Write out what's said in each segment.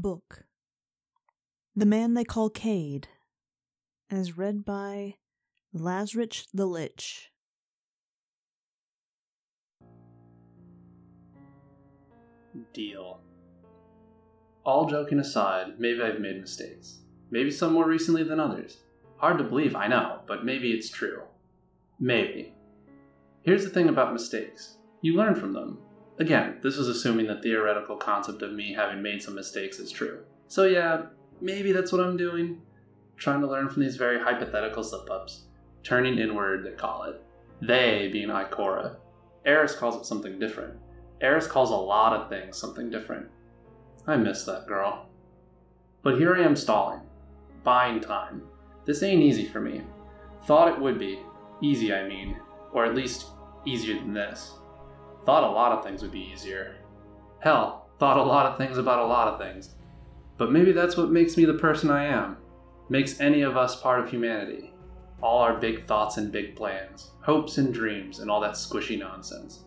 Book The Man They Call Cayde, as read by Lazarich the Lich. Deal. All joking aside, maybe I've made mistakes. Maybe some more recently than others. Hard to believe, I know, but maybe it's true. Maybe. Here's the thing about mistakes you learn from them. Again, this is assuming the theoretical concept of me having made some mistakes is true. So, yeah, maybe that's what I'm doing. Trying to learn from these very hypothetical slip ups. Turning inward, they call it. They being Ikora. Eris calls it something different. Eris calls a lot of things something different. I miss that girl. But here I am stalling, buying time. This ain't easy for me. Thought it would be. Easy, I mean. Or at least easier than this. Thought a lot of things would be easier. Hell, thought a lot of things about a lot of things. But maybe that's what makes me the person I am. Makes any of us part of humanity. All our big thoughts and big plans, hopes and dreams, and all that squishy nonsense.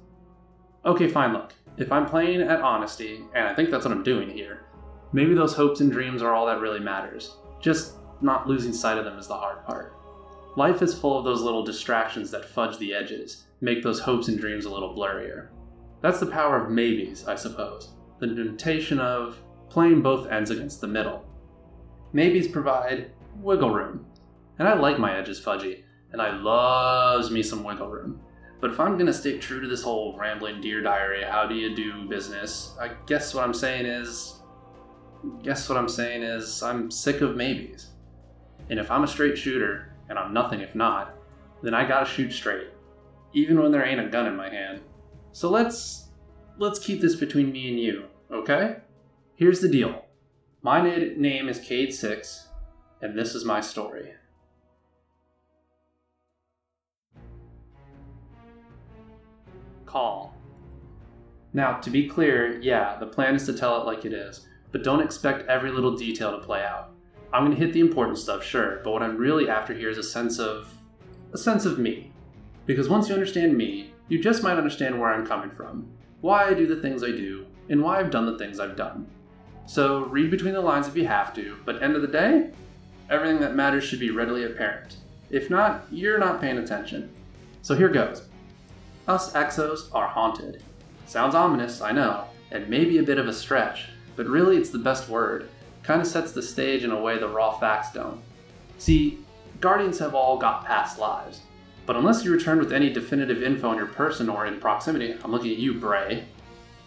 Okay, fine, look. If I'm playing at honesty, and I think that's what I'm doing here, maybe those hopes and dreams are all that really matters. Just not losing sight of them is the hard part. Life is full of those little distractions that fudge the edges, make those hopes and dreams a little blurrier. That's the power of maybes, I suppose. The temptation of playing both ends against the middle. Maybes provide wiggle room. And I like my edges fudgy, and I loves me some wiggle room. But if I'm gonna stick true to this whole rambling deer diary, how do you do business? I guess what I'm saying is, guess what I'm saying is, I'm sick of maybes. And if I'm a straight shooter, and I'm nothing if not, then I gotta shoot straight, even when there ain't a gun in my hand. So let's let's keep this between me and you, okay? Here's the deal. My name is Cayde Six, and this is my story. Call. Now, to be clear, yeah, the plan is to tell it like it is, but don't expect every little detail to play out. I'm going to hit the important stuff, sure, but what I'm really after here is a sense of a sense of me. Because once you understand me, you just might understand where I'm coming from, why I do the things I do, and why I've done the things I've done. So read between the lines if you have to, but end of the day, everything that matters should be readily apparent. If not, you're not paying attention. So here goes. Us exos are haunted. Sounds ominous, I know, and maybe a bit of a stretch, but really it's the best word. Kind of sets the stage in a way the raw facts don't. See, Guardians have all got past lives, but unless you return with any definitive info on your person or in proximity, I'm looking at you, Bray,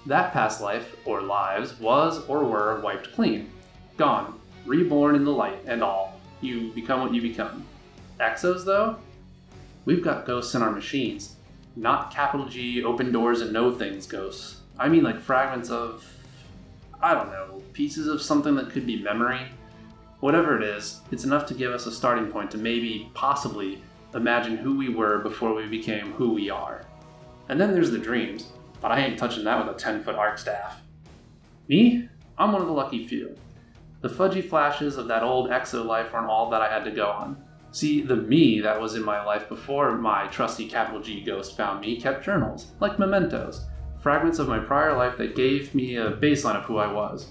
that past life, or lives, was or were wiped clean. Gone. Reborn in the light and all. You become what you become. Exos, though? We've got ghosts in our machines. Not capital G, open doors and no things ghosts. I mean like fragments of. I don't know, pieces of something that could be memory. Whatever it is, it's enough to give us a starting point to maybe, possibly, imagine who we were before we became who we are. And then there's the dreams, but I ain't touching that with a 10 foot arc staff. Me? I'm one of the lucky few. The fudgy flashes of that old exo life aren't all that I had to go on. See, the me that was in my life before my trusty capital G ghost found me kept journals, like mementos, fragments of my prior life that gave me a baseline of who I was.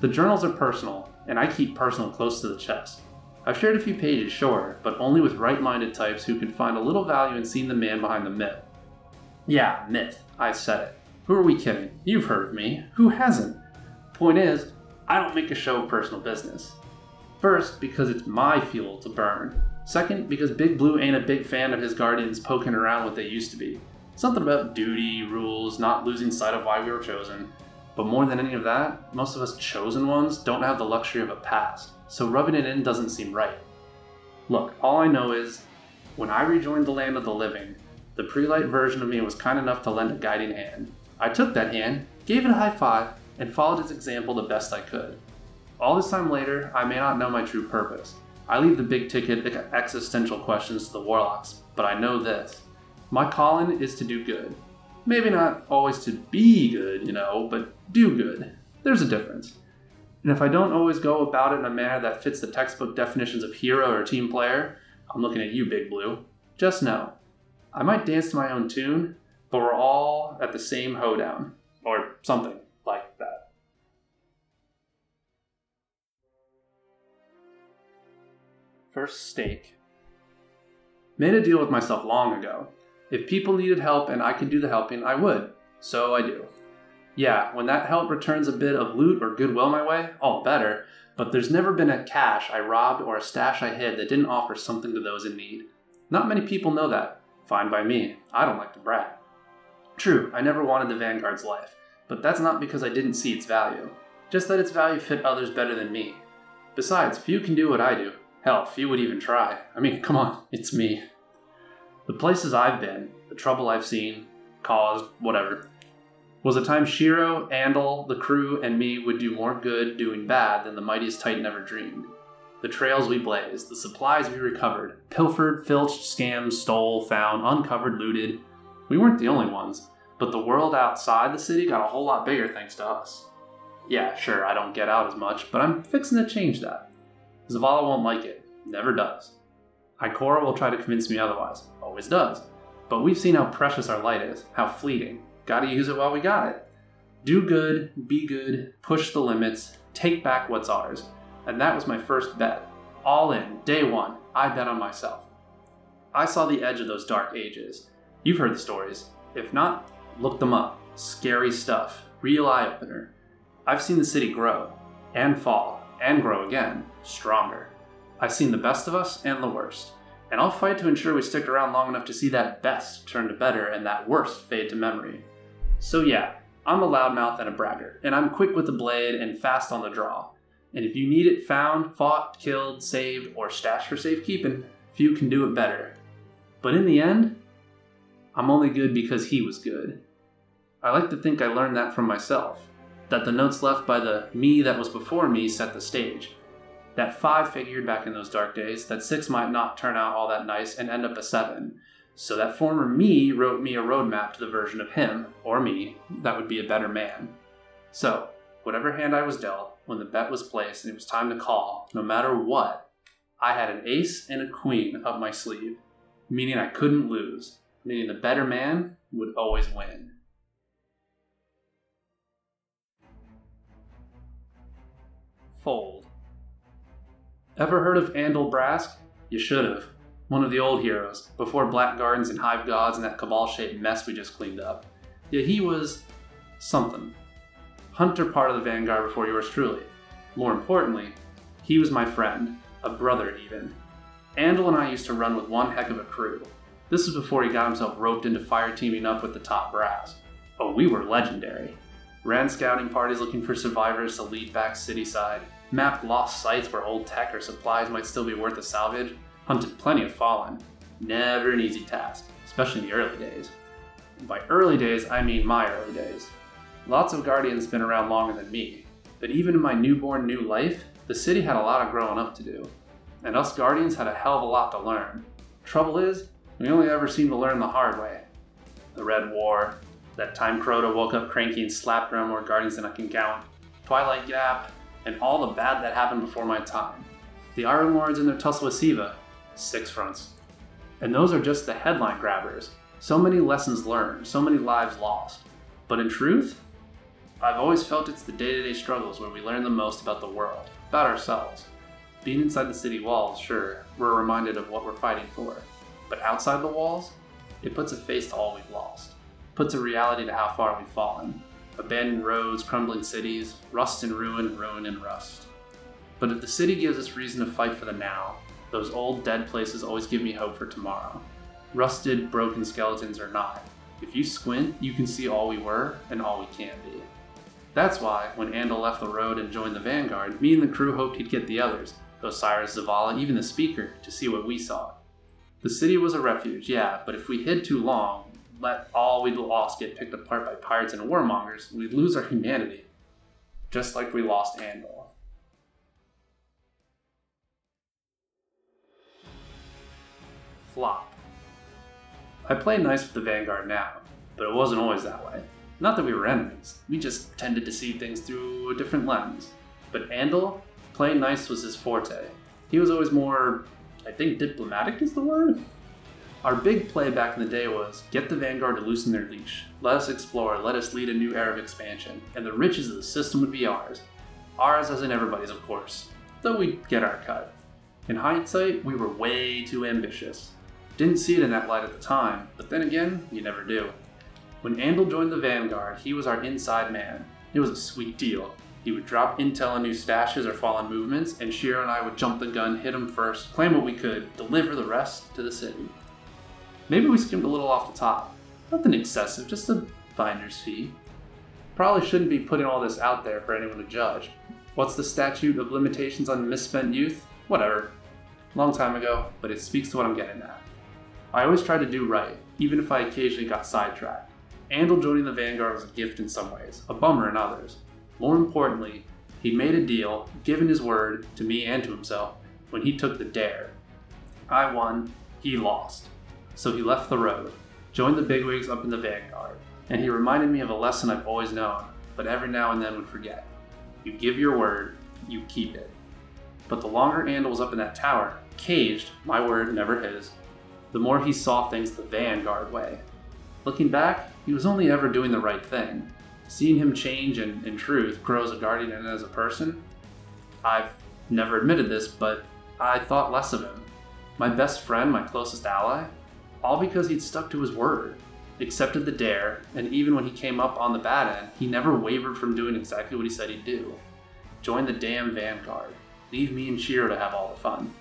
The journals are personal, and I keep personal close to the chest. I've shared a few pages, sure, but only with right minded types who can find a little value in seeing the man behind the myth. Yeah, myth. I said it. Who are we kidding? You've heard of me. Who hasn't? Point is, I don't make a show of personal business. First, because it's my fuel to burn. Second, because Big Blue ain't a big fan of his guardians poking around what they used to be. Something about duty, rules, not losing sight of why we were chosen. But more than any of that, most of us chosen ones don't have the luxury of a past, so rubbing it in doesn't seem right. Look, all I know is, when I rejoined the land of the living, the pre-light version of me was kind enough to lend a guiding hand. I took that hand, gave it a high five, and followed its example the best I could. All this time later, I may not know my true purpose. I leave the big ticket existential questions to the warlocks, but I know this. My calling is to do good. Maybe not always to be good, you know, but do good. There's a difference. And if I don't always go about it in a manner that fits the textbook definitions of hero or team player, I'm looking at you, Big Blue, just know I might dance to my own tune, but we're all at the same hoedown, or something like that. First stake. Made a deal with myself long ago if people needed help and I could do the helping, I would. So I do. Yeah, when that help returns a bit of loot or goodwill my way, all better, but there's never been a cache I robbed or a stash I hid that didn't offer something to those in need. Not many people know that. Fine by me. I don't like to brag. True, I never wanted the Vanguard's life, but that's not because I didn't see its value, just that its value fit others better than me. Besides, few can do what I do. Hell, few would even try. I mean, come on, it's me. The places I've been, the trouble I've seen, caused, whatever, was a time Shiro, Andal, the crew, and me would do more good doing bad than the mightiest Titan ever dreamed. The trails we blazed, the supplies we recovered, pilfered, filched, scammed, stole, found, uncovered, looted. We weren't the only ones, but the world outside the city got a whole lot bigger thanks to us. Yeah, sure, I don't get out as much, but I'm fixing to change that. Zavala won't like it. Never does. Ikora will try to convince me otherwise. Always does. But we've seen how precious our light is, how fleeting. Gotta use it while we got it. Do good, be good, push the limits, take back what's ours. And that was my first bet. All in, day one, I bet on myself. I saw the edge of those dark ages. You've heard the stories. If not, look them up. Scary stuff, real eye opener. I've seen the city grow, and fall, and grow again, stronger. I've seen the best of us and the worst, and I'll fight to ensure we stick around long enough to see that best turn to better and that worst fade to memory. So, yeah, I'm a loudmouth and a braggart, and I'm quick with the blade and fast on the draw. And if you need it found, fought, killed, saved, or stashed for safekeeping, few can do it better. But in the end, I'm only good because he was good. I like to think I learned that from myself, that the notes left by the me that was before me set the stage. That five figured back in those dark days, that six might not turn out all that nice and end up a seven. So that former me wrote me a roadmap to the version of him, or me, that would be a better man. So, whatever hand I was dealt, when the bet was placed and it was time to call, no matter what, I had an ace and a queen up my sleeve, meaning I couldn't lose, meaning the better man would always win. Fold. Ever heard of Andal Brask? You should have. One of the old heroes, before Black Gardens and Hive Gods and that cabal shaped mess we just cleaned up. Yeah, he was something. Hunter part of the Vanguard before yours truly. More importantly, he was my friend, a brother even. Andal and I used to run with one heck of a crew. This was before he got himself roped into fire teaming up with the top brass. Oh, we were legendary. Ran scouting parties looking for survivors to lead back city side, mapped lost sites where old tech or supplies might still be worth a salvage, hunted plenty of fallen. Never an easy task, especially in the early days. by early days, I mean my early days. Lots of Guardians been around longer than me, but even in my newborn new life, the city had a lot of growing up to do. And us Guardians had a hell of a lot to learn. Trouble is, we only ever seem to learn the hard way. The Red War, that time Crota woke up cranky and slapped around more Guardians than I can count, Twilight Gap, and all the bad that happened before my time. The Iron Lords and their tussle with Siva, six fronts. And those are just the headline grabbers. So many lessons learned, so many lives lost. But in truth, I've always felt it's the day to day struggles where we learn the most about the world, about ourselves. Being inside the city walls, sure, we're reminded of what we're fighting for. But outside the walls, it puts a face to all we've lost, puts a reality to how far we've fallen. Abandoned roads, crumbling cities, rust and ruin, ruin and rust. But if the city gives us reason to fight for the now, those old dead places always give me hope for tomorrow. Rusted, broken skeletons or not, if you squint, you can see all we were and all we can be. That's why, when Andal left the road and joined the Vanguard, me and the crew hoped he'd get the others, Osiris, Zavala, even the Speaker, to see what we saw. The city was a refuge, yeah, but if we hid too long, let all we'd lost get picked apart by pirates and warmongers, we'd lose our humanity. Just like we lost Andal. Flop. I play nice with the Vanguard now, but it wasn't always that way. Not that we were enemies, we just tended to see things through a different lens. But Andal, playing nice was his forte. He was always more, I think diplomatic is the word? Our big play back in the day was get the Vanguard to loosen their leash, let us explore, let us lead a new era of expansion, and the riches of the system would be ours. Ours as in everybody's, of course, though we'd get our cut. In hindsight, we were way too ambitious. Didn't see it in that light at the time, but then again, you never do. When Andal joined the Vanguard, he was our inside man. It was a sweet deal. He would drop intel on new stashes or fallen movements, and Shiro and I would jump the gun, hit him first, claim what we could, deliver the rest to the city. Maybe we skimmed a little off the top. Nothing excessive, just a finder's fee. Probably shouldn't be putting all this out there for anyone to judge. What's the statute of limitations on misspent youth? Whatever. Long time ago, but it speaks to what I'm getting at. I always tried to do right, even if I occasionally got sidetracked. Andal joining the Vanguard was a gift in some ways, a bummer in others. More importantly, he made a deal, given his word to me and to himself, when he took the dare. I won, he lost. So he left the road, joined the bigwigs up in the Vanguard, and he reminded me of a lesson I've always known, but every now and then would forget. You give your word, you keep it. But the longer Andal was up in that tower, caged, my word, never his, the more he saw things the Vanguard way. Looking back, he was only ever doing the right thing. Seeing him change and, in truth, grow as a guardian and as a person, I've never admitted this, but I thought less of him. My best friend, my closest ally, all because he'd stuck to his word, accepted the dare, and even when he came up on the bad end, he never wavered from doing exactly what he said he'd do. Join the damn Vanguard. Leave me and Shiro to have all the fun.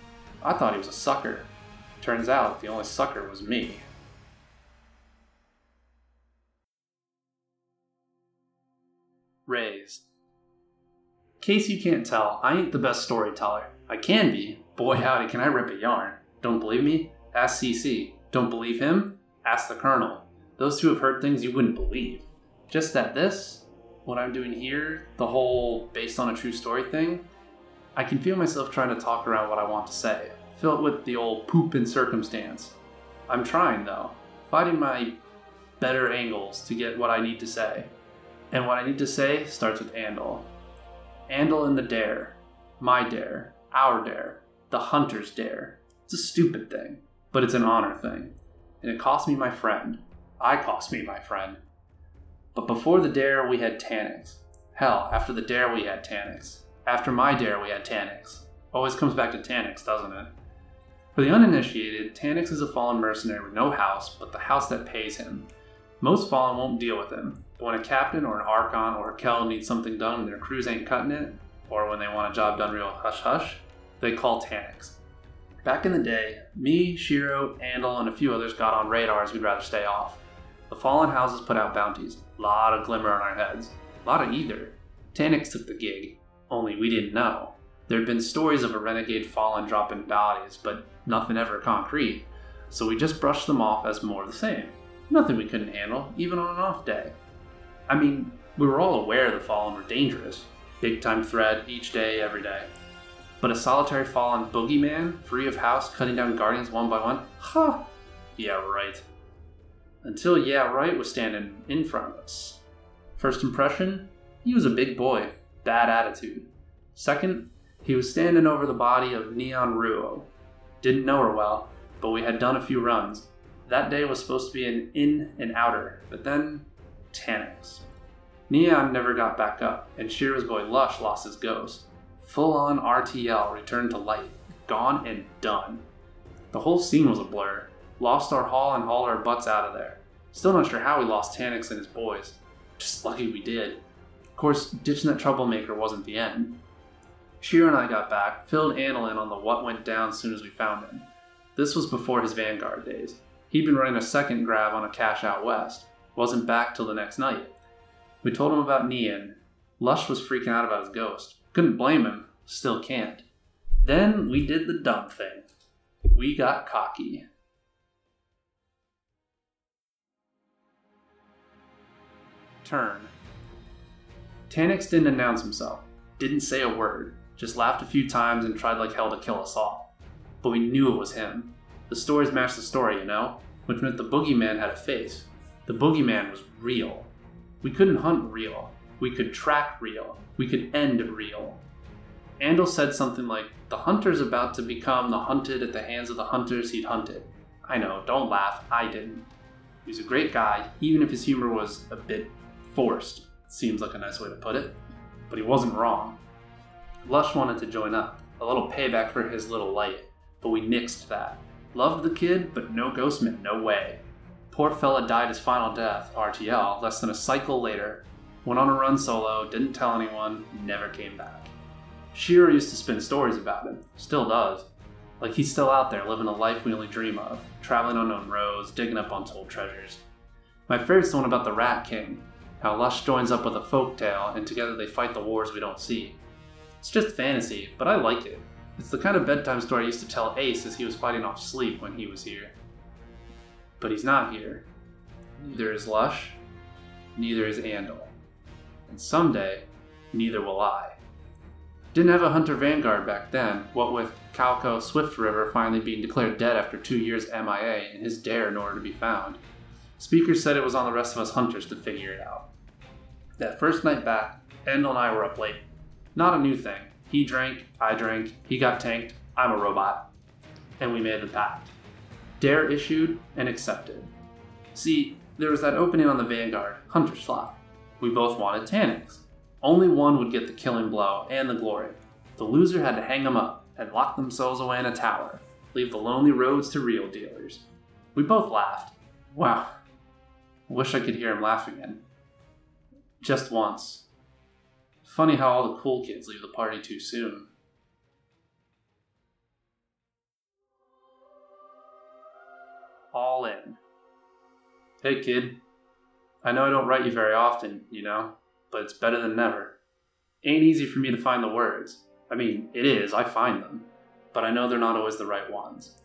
I thought he was a sucker. Turns out the only sucker was me. Raised. Case you can't tell, I ain't the best storyteller. I can be. Boy howdy, can I rip a yarn. Don't believe me? Ask CC. Don't believe him? Ask the Colonel. Those two have heard things you wouldn't believe. Just that this, what I'm doing here, the whole based on a true story thing, I can feel myself trying to talk around what I want to say, fill it with the old poop and circumstance. I'm trying though, finding my better angles to get what I need to say. And what I need to say starts with Andal. Andal and the dare. My dare. Our dare. The hunter's dare. It's a stupid thing, but it's an honor thing. And it cost me my friend. I cost me my friend. But before the dare, we had Taniks. Hell, after the dare, we had Taniks. After my dare, we had Taniks. Always comes back to Taniks, doesn't it? For the uninitiated, Taniks is a fallen mercenary with no house, but the house that pays him. Most fallen won't deal with him, but when a captain or an archon or a kel needs something done and their crews ain't cutting it, or when they want a job done real hush hush, they call Taniks. Back in the day, me, Shiro, Andal, and a few others got on radars we'd rather stay off. The fallen houses put out bounties, a lot of glimmer on our heads, a lot of ether. Taniks took the gig, only we didn't know. There'd been stories of a renegade fallen dropping bodies, but nothing ever concrete, so we just brushed them off as more of the same. Nothing we couldn't handle, even on an off day. I mean, we were all aware the fallen were dangerous, big time threat each day, every day. But a solitary fallen boogeyman, free of house, cutting down guardians one by one? Ha! Yeah, right. Until Yeah, right was standing in front of us. First impression? He was a big boy, bad attitude. Second, he was standing over the body of Neon Ruo. Didn't know her well, but we had done a few runs. That day was supposed to be an in and outer, but then Taniks. Neon never got back up, and Shiro's boy Lush lost his ghost. Full on RTL returned to light, gone and done. The whole scene was a blur. Lost our haul and hauled our butts out of there. Still not sure how we lost Taniks and his boys. Just lucky we did. Of course, ditching that troublemaker wasn't the end. Shiro and I got back, filled Andal in on the what went down as soon as we found him. This was before his Vanguard days. He'd been running a second grab on a cache out west. Wasn't back till the next night. We told him about Neon. Lush was freaking out about his ghost. Couldn't blame him. Still can't. Then we did the dumb thing. We got cocky. Turn. Taniks didn't announce himself, didn't say a word, just laughed a few times and tried like hell to kill us all. But we knew it was him. The stories matched the story, you know? Which meant the boogeyman had a face. The boogeyman was real. We couldn't hunt real. We could track real. We could end real. Andal said something like, The hunter's about to become the hunted at the hands of the hunters he'd hunted. I know, don't laugh, I didn't. He was a great guy, even if his humor was a bit forced. Seems like a nice way to put it. But he wasn't wrong. Lush wanted to join up. a little payback for his little light, but we nixed that. Loved the kid, but no Ghostman, no way. Poor fella died his final death, RTL, less than a cycle later. Went on a run solo, didn't tell anyone, never came back. Shiro used to spin stories about him, still does. Like he's still out there living a life we only dream of, traveling unknown roads, digging up untold treasures. My favorite's the one about the Rat King, how Lush joins up with a folk tale and together they fight the wars we don't see. It's just fantasy, but I like it. It's the kind of bedtime story I used to tell Ace as he was fighting off sleep when he was here. But he's not here. Neither is Lush, neither is Andal. And someday, neither will I. Didn't have a Hunter Vanguard back then, what with Calco Swift River finally being declared dead after two years MIA and his dare nowhere to be found. Speaker said it was on the rest of us hunters to figure it out. That first night back, Andal and I were up late. Not a new thing. He drank, I drank, he got tanked, I'm a robot. And we made the pact. Dare issued and accepted. See, there was that opening on the Vanguard, Hunter slot. We both wanted Taniks. Only one would get the killing blow and the glory. The loser had to hang them up and lock themselves away in a tower, leave the lonely roads to real dealers. We both laughed. Wow. Wish I could hear him laugh again. Just once. Funny how all the cool kids leave the party too soon. All in. Hey kid, I know I don't write you very often, you know, but it's better than never. Ain't easy for me to find the words. I mean, it is, I find them, but I know they're not always the right ones.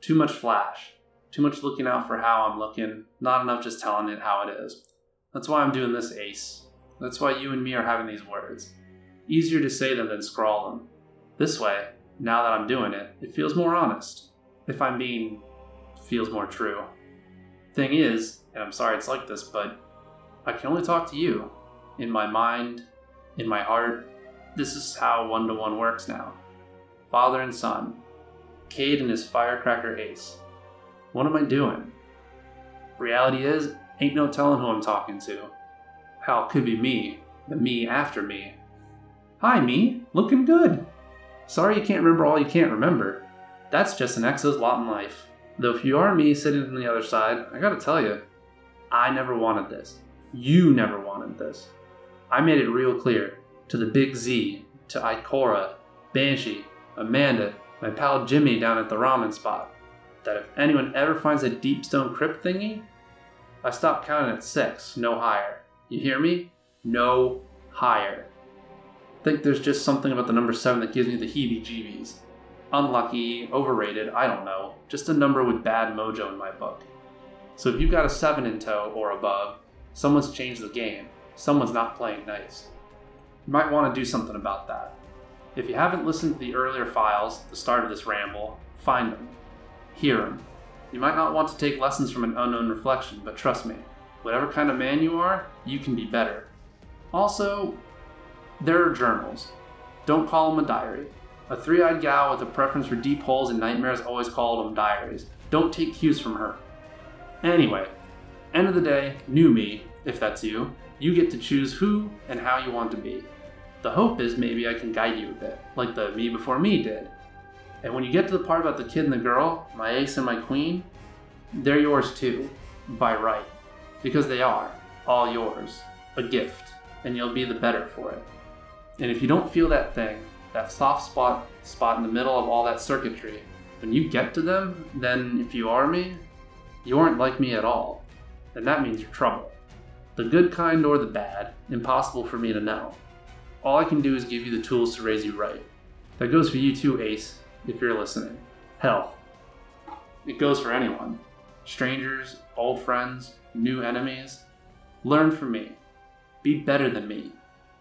Too much flash, too much looking out for how I'm looking, not enough just telling it how it is. That's why I'm doing this, Ace. That's why you and me are having these words. Easier to say them than scrawl them. This way, now that I'm doing it, it feels more honest. If I'm being, feels more true. Thing is, and I'm sorry it's like this, but I can only talk to you. In my mind, in my heart, this is how one to one works now. Father and son, Cayde and his firecracker ace. What am I doing? Reality is, ain't no telling who I'm talking to. Hell, could be me, the me after me. Hi, me, looking good. Sorry you can't remember all you can't remember. That's just an exo's lot in life. Though if you are me sitting on the other side, I gotta tell you, I never wanted this. You never wanted this. I made it real clear to the Big Z, to Ikora, Banshee, Amanda, my pal Jimmy down at the ramen spot, that if anyone ever finds a deep stone crypt thingy, I stop counting at six, no higher. You hear me? No higher. Think there's just something about the number seven that gives me the heebie jeebies. Unlucky, overrated, I don't know. Just a number with bad mojo in my book. So if you've got a 7 in tow or above, someone's changed the game. Someone's not playing nice. You might want to do something about that. If you haven't listened to the earlier files, the start of this ramble, find them. Hear them. You might not want to take lessons from an unknown reflection, but trust me, whatever kind of man you are, you can be better. Also, there are journals. Don't call them a diary. A three eyed gal with a preference for deep holes and nightmares always called them diaries. Don't take cues from her. Anyway, end of the day, new me, if that's you, you get to choose who and how you want to be. The hope is maybe I can guide you a bit, like the me before me did. And when you get to the part about the kid and the girl, my ace and my queen, they're yours too, by right. Because they are, all yours, a gift, and you'll be the better for it. And if you don't feel that thing, that soft spot spot in the middle of all that circuitry, when you get to them, then if you are me, you aren't like me at all. And that means you're trouble. The good kind or the bad, impossible for me to know. All I can do is give you the tools to raise you right. That goes for you too, Ace, if you're listening. Hell, it goes for anyone. Strangers, old friends, new enemies. Learn from me. Be better than me,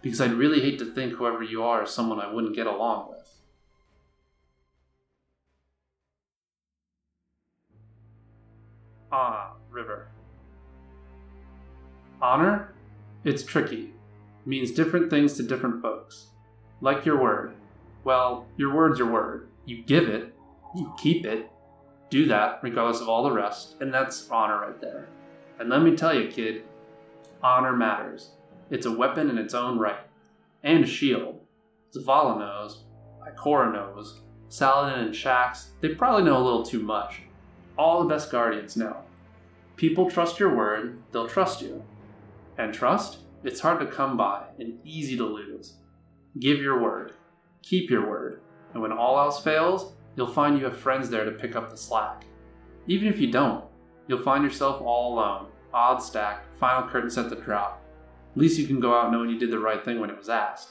because I'd really hate to think whoever you are is someone I wouldn't get along with. Ah, River. Honor? It's tricky. Means different things to different folks. Like your word. Well, your word's your word. You give it, you keep it. Do that regardless of all the rest, and that's honor right there. And let me tell you, kid, honor matters. It's a weapon in its own right, and a shield. Zavala knows. Ikora knows, Saladin and Shaxx, they probably know a little too much. All the best guardians know. People trust your word, they'll trust you. And trust? It's hard to come by and easy to lose. Give your word. Keep your word. And when all else fails, you'll find you have friends there to pick up the slack. Even if you don't, you'll find yourself all alone, odds stacked, final curtain set to drop. At least you can go out knowing you did the right thing when it was asked.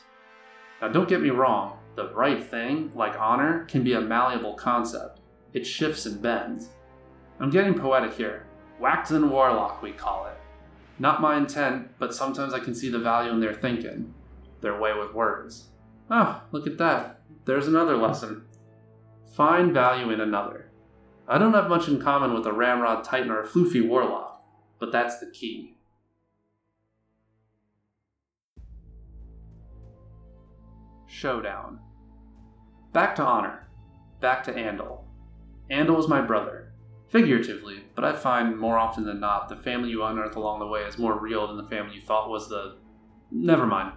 Now, don't get me wrong, the right thing, like honor, can be a malleable concept. It shifts and bends. I'm getting poetic here. Waxen warlock, we call it. Not my intent, but sometimes I can see the value in their thinking, their way with words. Ah, look at that. There's another lesson. Find value in another. I don't have much in common with a Ramrod Titan or a Floofy Warlock, but that's the key. Showdown. Back to honor. Back to Andal. Andal was my brother. Figuratively, but I find more often than not the family you unearth along the way is more real than the family you thought was the. Never mind.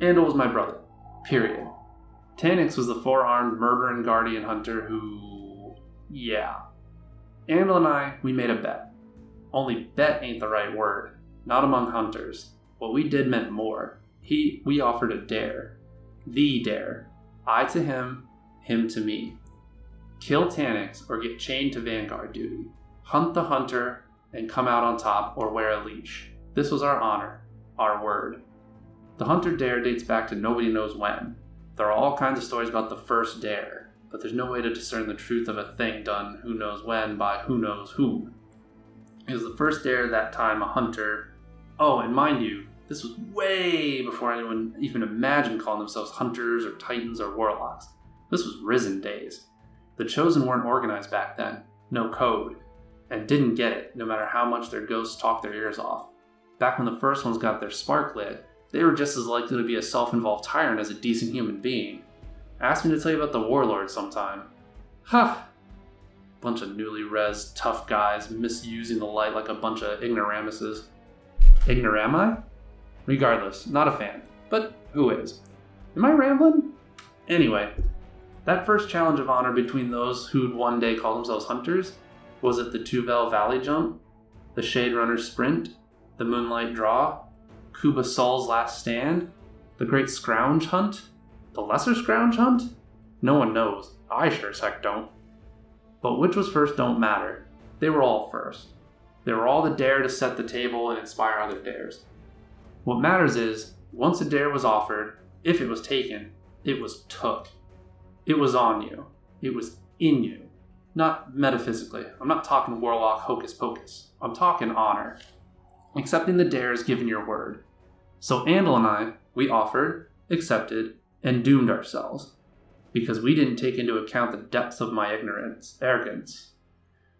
Andal was my brother. Period. Taniks was the four armed murdering guardian hunter who. Yeah. Andal and I, we made a bet. Only bet ain't the right word. Not among hunters. What we did meant more. He, we offered a dare. The dare. I to him, him to me. Kill Taniks or get chained to Vanguard duty. Hunt the hunter and come out on top or wear a leash. This was our honor, our word. The hunter dare dates back to nobody knows when. There are all kinds of stories about the first dare, but there's no way to discern the truth of a thing done who knows when by who knows whom. It was the first dare that time a hunter. Oh, and mind you, this was way before anyone even imagined calling themselves hunters or titans or warlocks. This was risen days. The chosen weren't organized back then, no code, and didn't get it, no matter how much their ghosts talked their ears off. Back when the first ones got their spark lit, they were just as likely to be a self involved tyrant as a decent human being. Ask me to tell you about the warlord sometime. Ha! Bunch of newly res tough guys misusing the light like a bunch of ignoramuses. Ignorami? Regardless, not a fan. But who is? Am I rambling? Anyway, that first challenge of honor between those who'd one day call themselves hunters was it the Tuvel Valley Jump, the Shade Runner Sprint, the Moonlight Draw, Kuba Sol's Last Stand, the Great Scrounge Hunt, the Lesser Scrounge Hunt? No one knows. I sure as heck don't. But which was first don't matter. They were all first. They were all the dare to set the table and inspire other dares. What matters is, once a dare was offered, if it was taken, it was took. It was on you. It was in you. Not metaphysically. I'm not talking warlock hocus pocus. I'm talking honor. Accepting the dare is giving your word. So Andal and I, we offered, accepted, and doomed ourselves. Because we didn't take into account the depth of my ignorance, arrogance.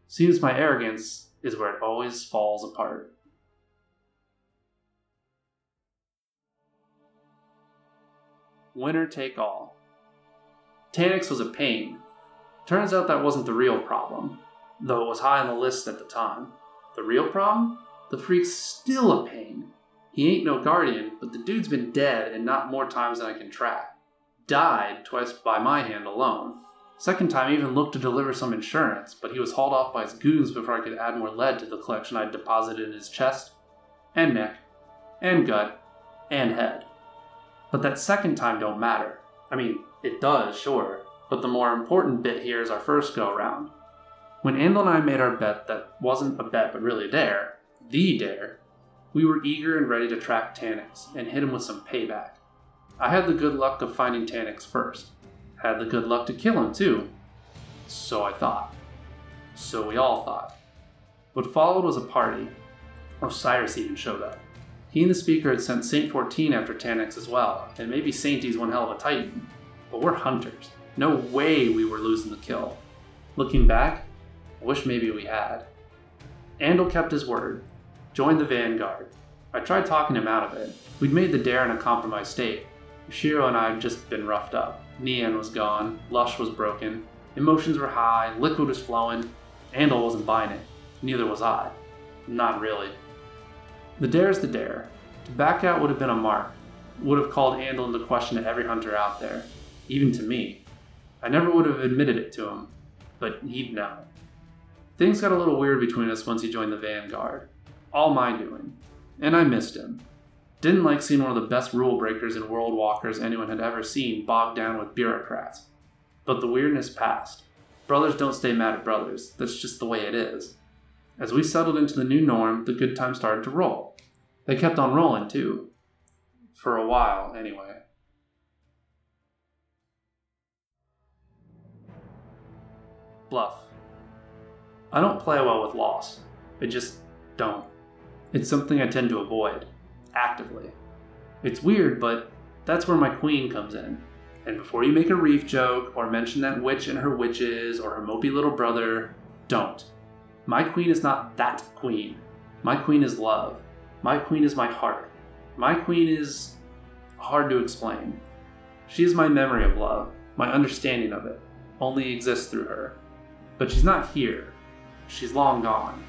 Seems my arrogance is where it always falls apart. Winner take all. Taniks was a pain. Turns out that wasn't the real problem, though it was high on the list at the time. The real problem? The freak's still a pain. He ain't no guardian, but the dude's been dead and not more times than I can track. Died twice by my hand alone. Second time, I even looked to deliver some insurance, but he was hauled off by his goons before I could add more lead to the collection I'd deposited in his chest, and neck, and gut, and head. But that second time don't matter. I mean, it does, sure, but the more important bit here is our first go round. When Andal and I made our bet that wasn't a bet but really a dare, the dare, we were eager and ready to track Taniks and hit him with some payback. I had the good luck of finding Taniks first. Had the good luck to kill him too. So I thought. So we all thought. What followed was a party. Osiris even showed up. He and the speaker had sent Saint 14 after Taniks as well, and maybe Sainty's one hell of a titan. But we're hunters. No way we were losing the kill. Looking back, I wish maybe we had. Andal kept his word, joined the vanguard. I tried talking him out of it. We'd made the dare in a compromised state. Shiro and I had just been roughed up. Nian was gone, Lush was broken, emotions were high, liquid was flowing. Andal wasn't buying it. Neither was I. Not really. The dare is the dare. To back out would have been a mark, would have called Andal into question to every hunter out there. even to me. I never would have admitted it to him, but he'd know. Things got a little weird between us once he joined the Vanguard. All my doing. And I missed him. Didn't like seeing one of the best rule breakers and world walkers anyone had ever seen bogged down with bureaucrats. But the weirdness passed. Brothers don't stay mad at brothers, that's just the way it is. As we settled into the new norm, the good times started to roll. They kept on rolling, too. For a while, anyway. Bluff. I don't play well with loss. I just don't. It's something I tend to avoid, actively. It's weird, but that's where my queen comes in. And before you make a reef joke or mention that witch and her witches or her mopey little brother, don't. My queen is not that queen. My queen is love. My queen is my heart. My queen is hard to explain. She is my memory of love. My understanding of it only exists through her. But she's not here. She's long gone.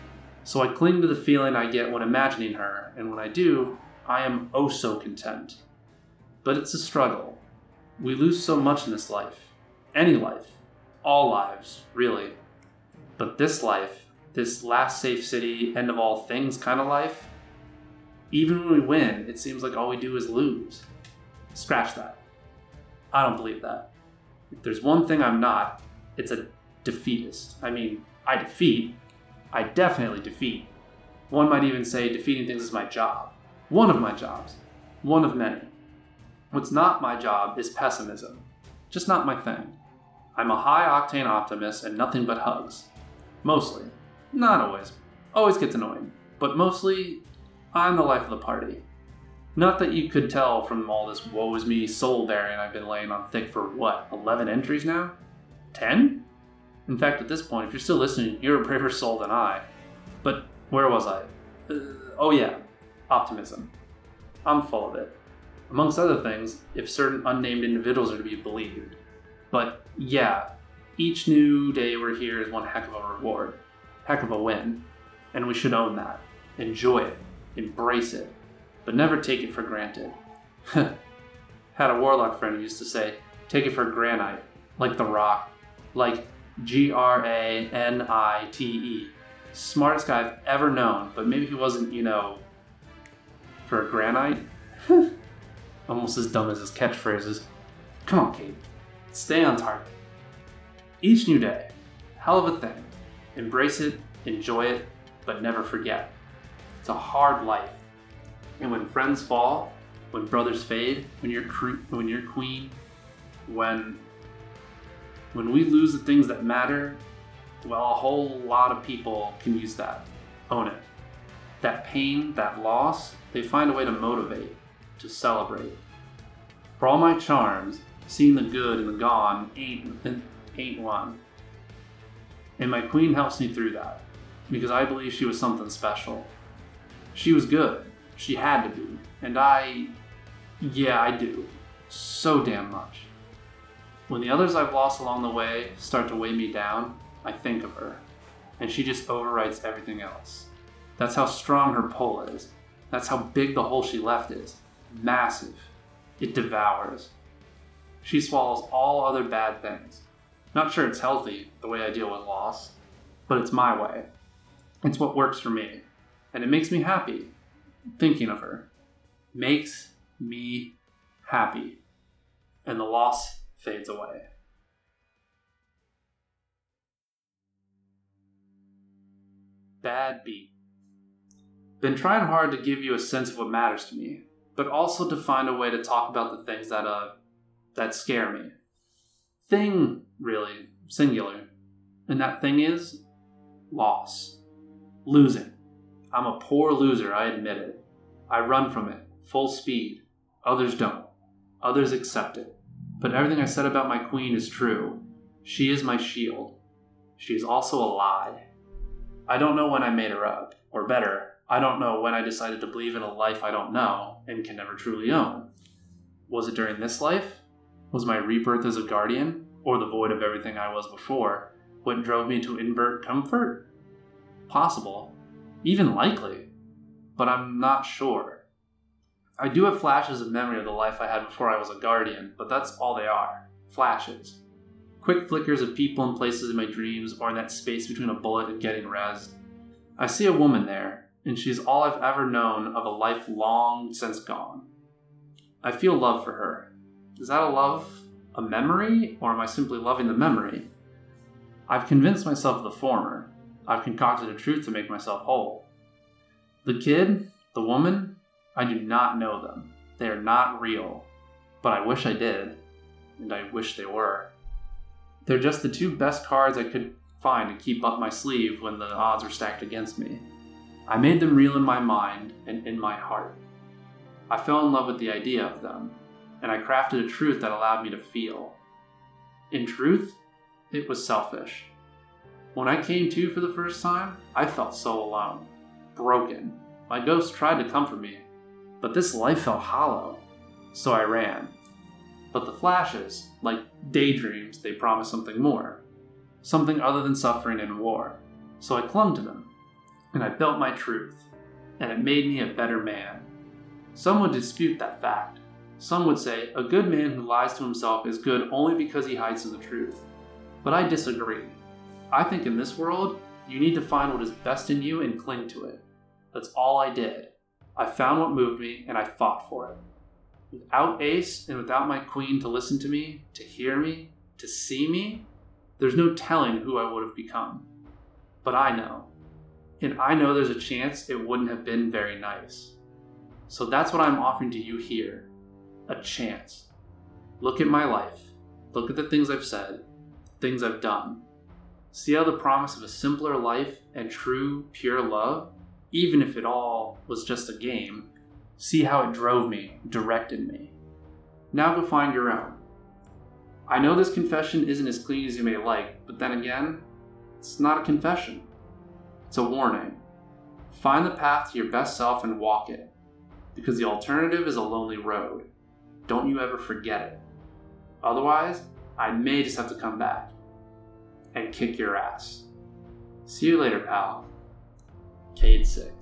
So I cling to the feeling I get when imagining her, and when I do, I am oh so content. But it's a struggle. We lose so much in this life. Any life. All lives, really. But this life, this last safe city, end of all things kind of life, even when we win, it seems like all we do is lose. Scratch that. I don't believe that. If there's one thing I'm not, it's a defeatist. I mean, I defeat. I definitely defeat. One might even say defeating things is my job. One of my jobs. One of many. What's not my job is pessimism. Just not my thing. I'm a high octane optimist and nothing but hugs. Mostly. Not always. Always gets annoying. But mostly, I'm the life of the party. Not that you could tell from all this woe is me soul bearing I've been laying on thick for what, 11 entries now? 10? In fact, at this point, if you're still listening, you're a braver soul than I. But where was I? Uh, oh, yeah, optimism. I'm full of it. Amongst other things, if certain unnamed individuals are to be believed. But yeah, each new day we're here is one heck of a reward, heck of a win, and we should own that. Enjoy it, embrace it, but never take it for granted. Had a warlock friend who used to say, take it for granite, like the rock, like G R A N I T E. Smartest guy I've ever known, but maybe he wasn't, you know, for granite? Almost as dumb as his catchphrases. Come on, Cayde. Stay on target. Each new day, hell of a thing. Embrace it, enjoy it, but never forget. It's a hard life. And when friends fall, when brothers fade, when you're when you're queen, when when we lose the things that matter, well, a whole lot of people can use that. Own it. That pain, that loss, they find a way to motivate, to celebrate. For all my charms, seeing the good and the gone ain't, ain't one. And my queen helps me through that, because I believe she was something special. She was good. She had to be. And I. Yeah, I do. So damn much. When the others I've lost along the way start to weigh me down, I think of her, and she just overwrites everything else. That's how strong her pull is. That's how big the hole she left is. Massive. It devours. She swallows all other bad things. Not sure it's healthy, the way I deal with loss, but it's my way. It's what works for me, and it makes me happy thinking of her. Makes me happy. And the loss fades away. Bad beat. Been trying hard to give you a sense of what matters to me, but also to find a way to talk about the things that uh that scare me. Thing, really, singular. And that thing is loss. Losing. I'm a poor loser, I admit it. I run from it, full speed. Others don't. Others accept it. But everything I said about my queen is true. She is my shield. She is also a lie. I don't know when I made her up, or better, I don't know when I decided to believe in a life I don't know and can never truly own. Was it during this life? Was my rebirth as a guardian, or the void of everything I was before, what drove me to invert comfort? Possible. Even likely. But I'm not sure. I do have flashes of memory of the life I had before I was a guardian, but that's all they are. flashes. Quick flickers of people and places in my dreams, or in that space between a bullet and getting rezzed. I see a woman there, and she's all I've ever known of a life long since gone. I feel love for her. Is that a love, a memory, or am I simply loving the memory? I've convinced myself of the former. I've concocted a truth to make myself whole. The kid, the woman, I do not know them. They are not real. But I wish I did, and I wish they were. They're just the two best cards I could find to keep up my sleeve when the odds were stacked against me. I made them real in my mind and in my heart. I fell in love with the idea of them, and I crafted a truth that allowed me to feel. In truth, it was selfish. When I came to for the first time, I felt so alone, broken. My ghost tried to comfort me, but this life felt hollow, so I ran. But the flashes, like daydreams, they promise something more, something other than suffering and war. So I clung to them, and I built my truth, and it made me a better man. Some would dispute that fact. Some would say a good man who lies to himself is good only because he hides in the truth. But I disagree. I think in this world, you need to find what is best in you and cling to it. That's all I did. I found what moved me and I fought for it. Without Ace and without my queen to listen to me, to hear me, to see me, there's no telling who I would have become. But I know. And I know there's a chance it wouldn't have been very nice. So that's what I'm offering to you here a chance. Look at my life. Look at the things I've said, things I've done. See how the promise of a simpler life and true, pure love, even if it all was just a game, see how it drove me, directed me. Now go find your own. I know this confession isn't as clean as you may like, but then again, it's not a confession. It's a warning. Find the path to your best self and walk it, because the alternative is a lonely road. Don't you ever forget it. Otherwise, I may just have to come back and kick your ass. See you later, pal. Cayde 6.